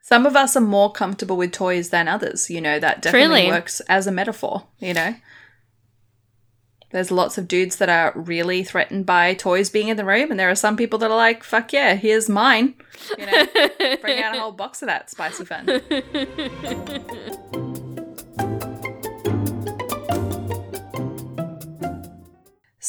Some of us are more comfortable with toys than others, you know, that definitely Truly. works as a metaphor, you know. There's lots of dudes that are really threatened by toys being in the room, and there are some people that are like, fuck yeah, here's mine. You know, bring out a whole box of that spicy fun.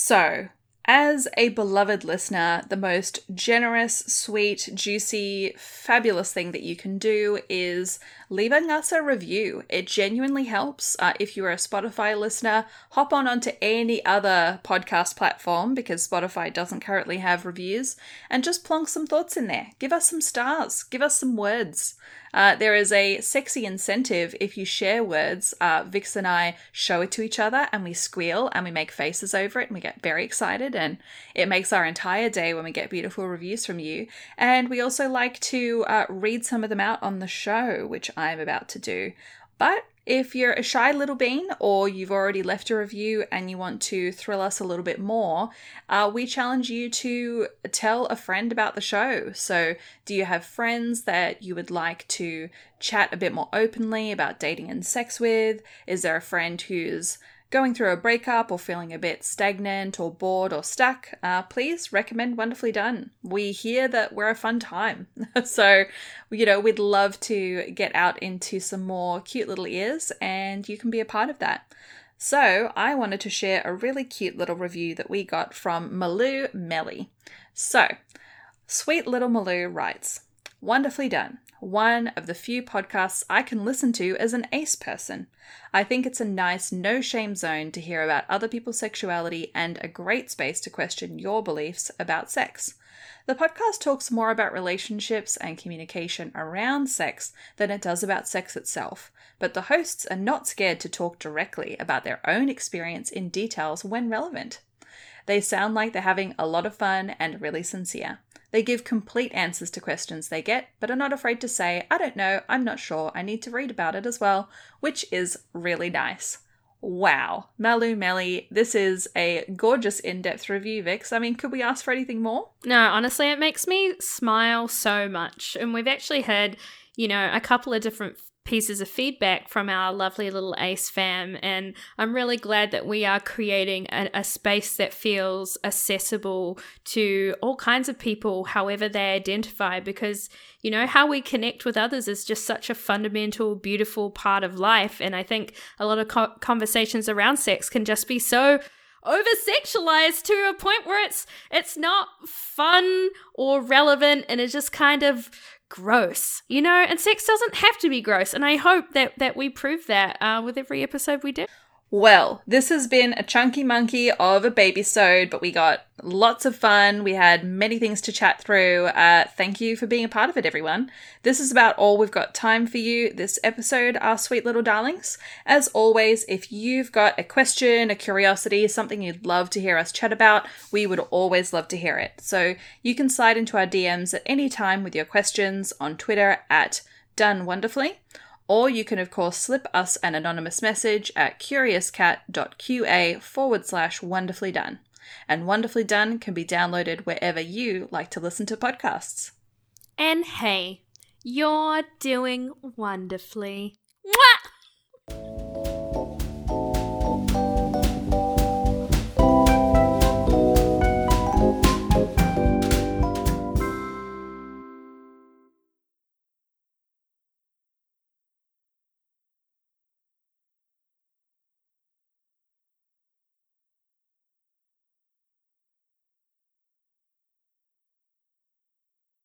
So, as a beloved listener, the most generous, sweet, juicy, fabulous thing that you can do is leaving us a review. It genuinely helps. Uh, if you're a Spotify listener, hop on onto any other podcast platform because Spotify doesn't currently have reviews and just plonk some thoughts in there. Give us some stars, give us some words. Uh, there is a sexy incentive if you share words. Uh, Vix and I show it to each other and we squeal and we make faces over it and we get very excited and it makes our entire day when we get beautiful reviews from you. And we also like to uh, read some of them out on the show, which I'm about to do. But if you're a shy little bean or you've already left a review and you want to thrill us a little bit more, uh, we challenge you to tell a friend about the show. So, do you have friends that you would like to chat a bit more openly about dating and sex with? Is there a friend who's going through a breakup or feeling a bit stagnant or bored or stuck, uh, please recommend Wonderfully Done. We hear that we're a fun time. so, you know, we'd love to get out into some more cute little ears, and you can be a part of that. So, I wanted to share a really cute little review that we got from Malou Melly. So, sweet little Malou writes, Wonderfully done. One of the few podcasts I can listen to as an ace person. I think it's a nice, no shame zone to hear about other people's sexuality and a great space to question your beliefs about sex. The podcast talks more about relationships and communication around sex than it does about sex itself, but the hosts are not scared to talk directly about their own experience in details when relevant. They sound like they're having a lot of fun and really sincere. They give complete answers to questions they get, but are not afraid to say, I don't know, I'm not sure, I need to read about it as well, which is really nice. Wow, Malu Melly, this is a gorgeous in depth review, Vix. I mean, could we ask for anything more? No, honestly, it makes me smile so much. And we've actually had, you know, a couple of different pieces of feedback from our lovely little ACE fam. And I'm really glad that we are creating a, a, space that feels accessible to all kinds of people, however they identify, because, you know, how we connect with others is just such a fundamental, beautiful part of life. And I think a lot of co- conversations around sex can just be so over sexualized to a point where it's it's not fun or relevant and it just kind of gross, you know, and sex doesn't have to be gross. And I hope that that we prove that uh, with every episode we do. Well, this has been a chunky monkey of a baby sode, but we got lots of fun. We had many things to chat through. Uh, thank you for being a part of it, everyone. This is about all we've got time for you this episode, our sweet little darlings. As always, if you've got a question, a curiosity, something you'd love to hear us chat about, we would always love to hear it. So you can slide into our DMs at any time with your questions on Twitter at Done Wonderfully or you can, of course, slip us an anonymous message at curiouscat.qa forward slash wonderfully done. And Wonderfully Done can be downloaded wherever you like to listen to podcasts. And hey, you're doing wonderfully. Mwah!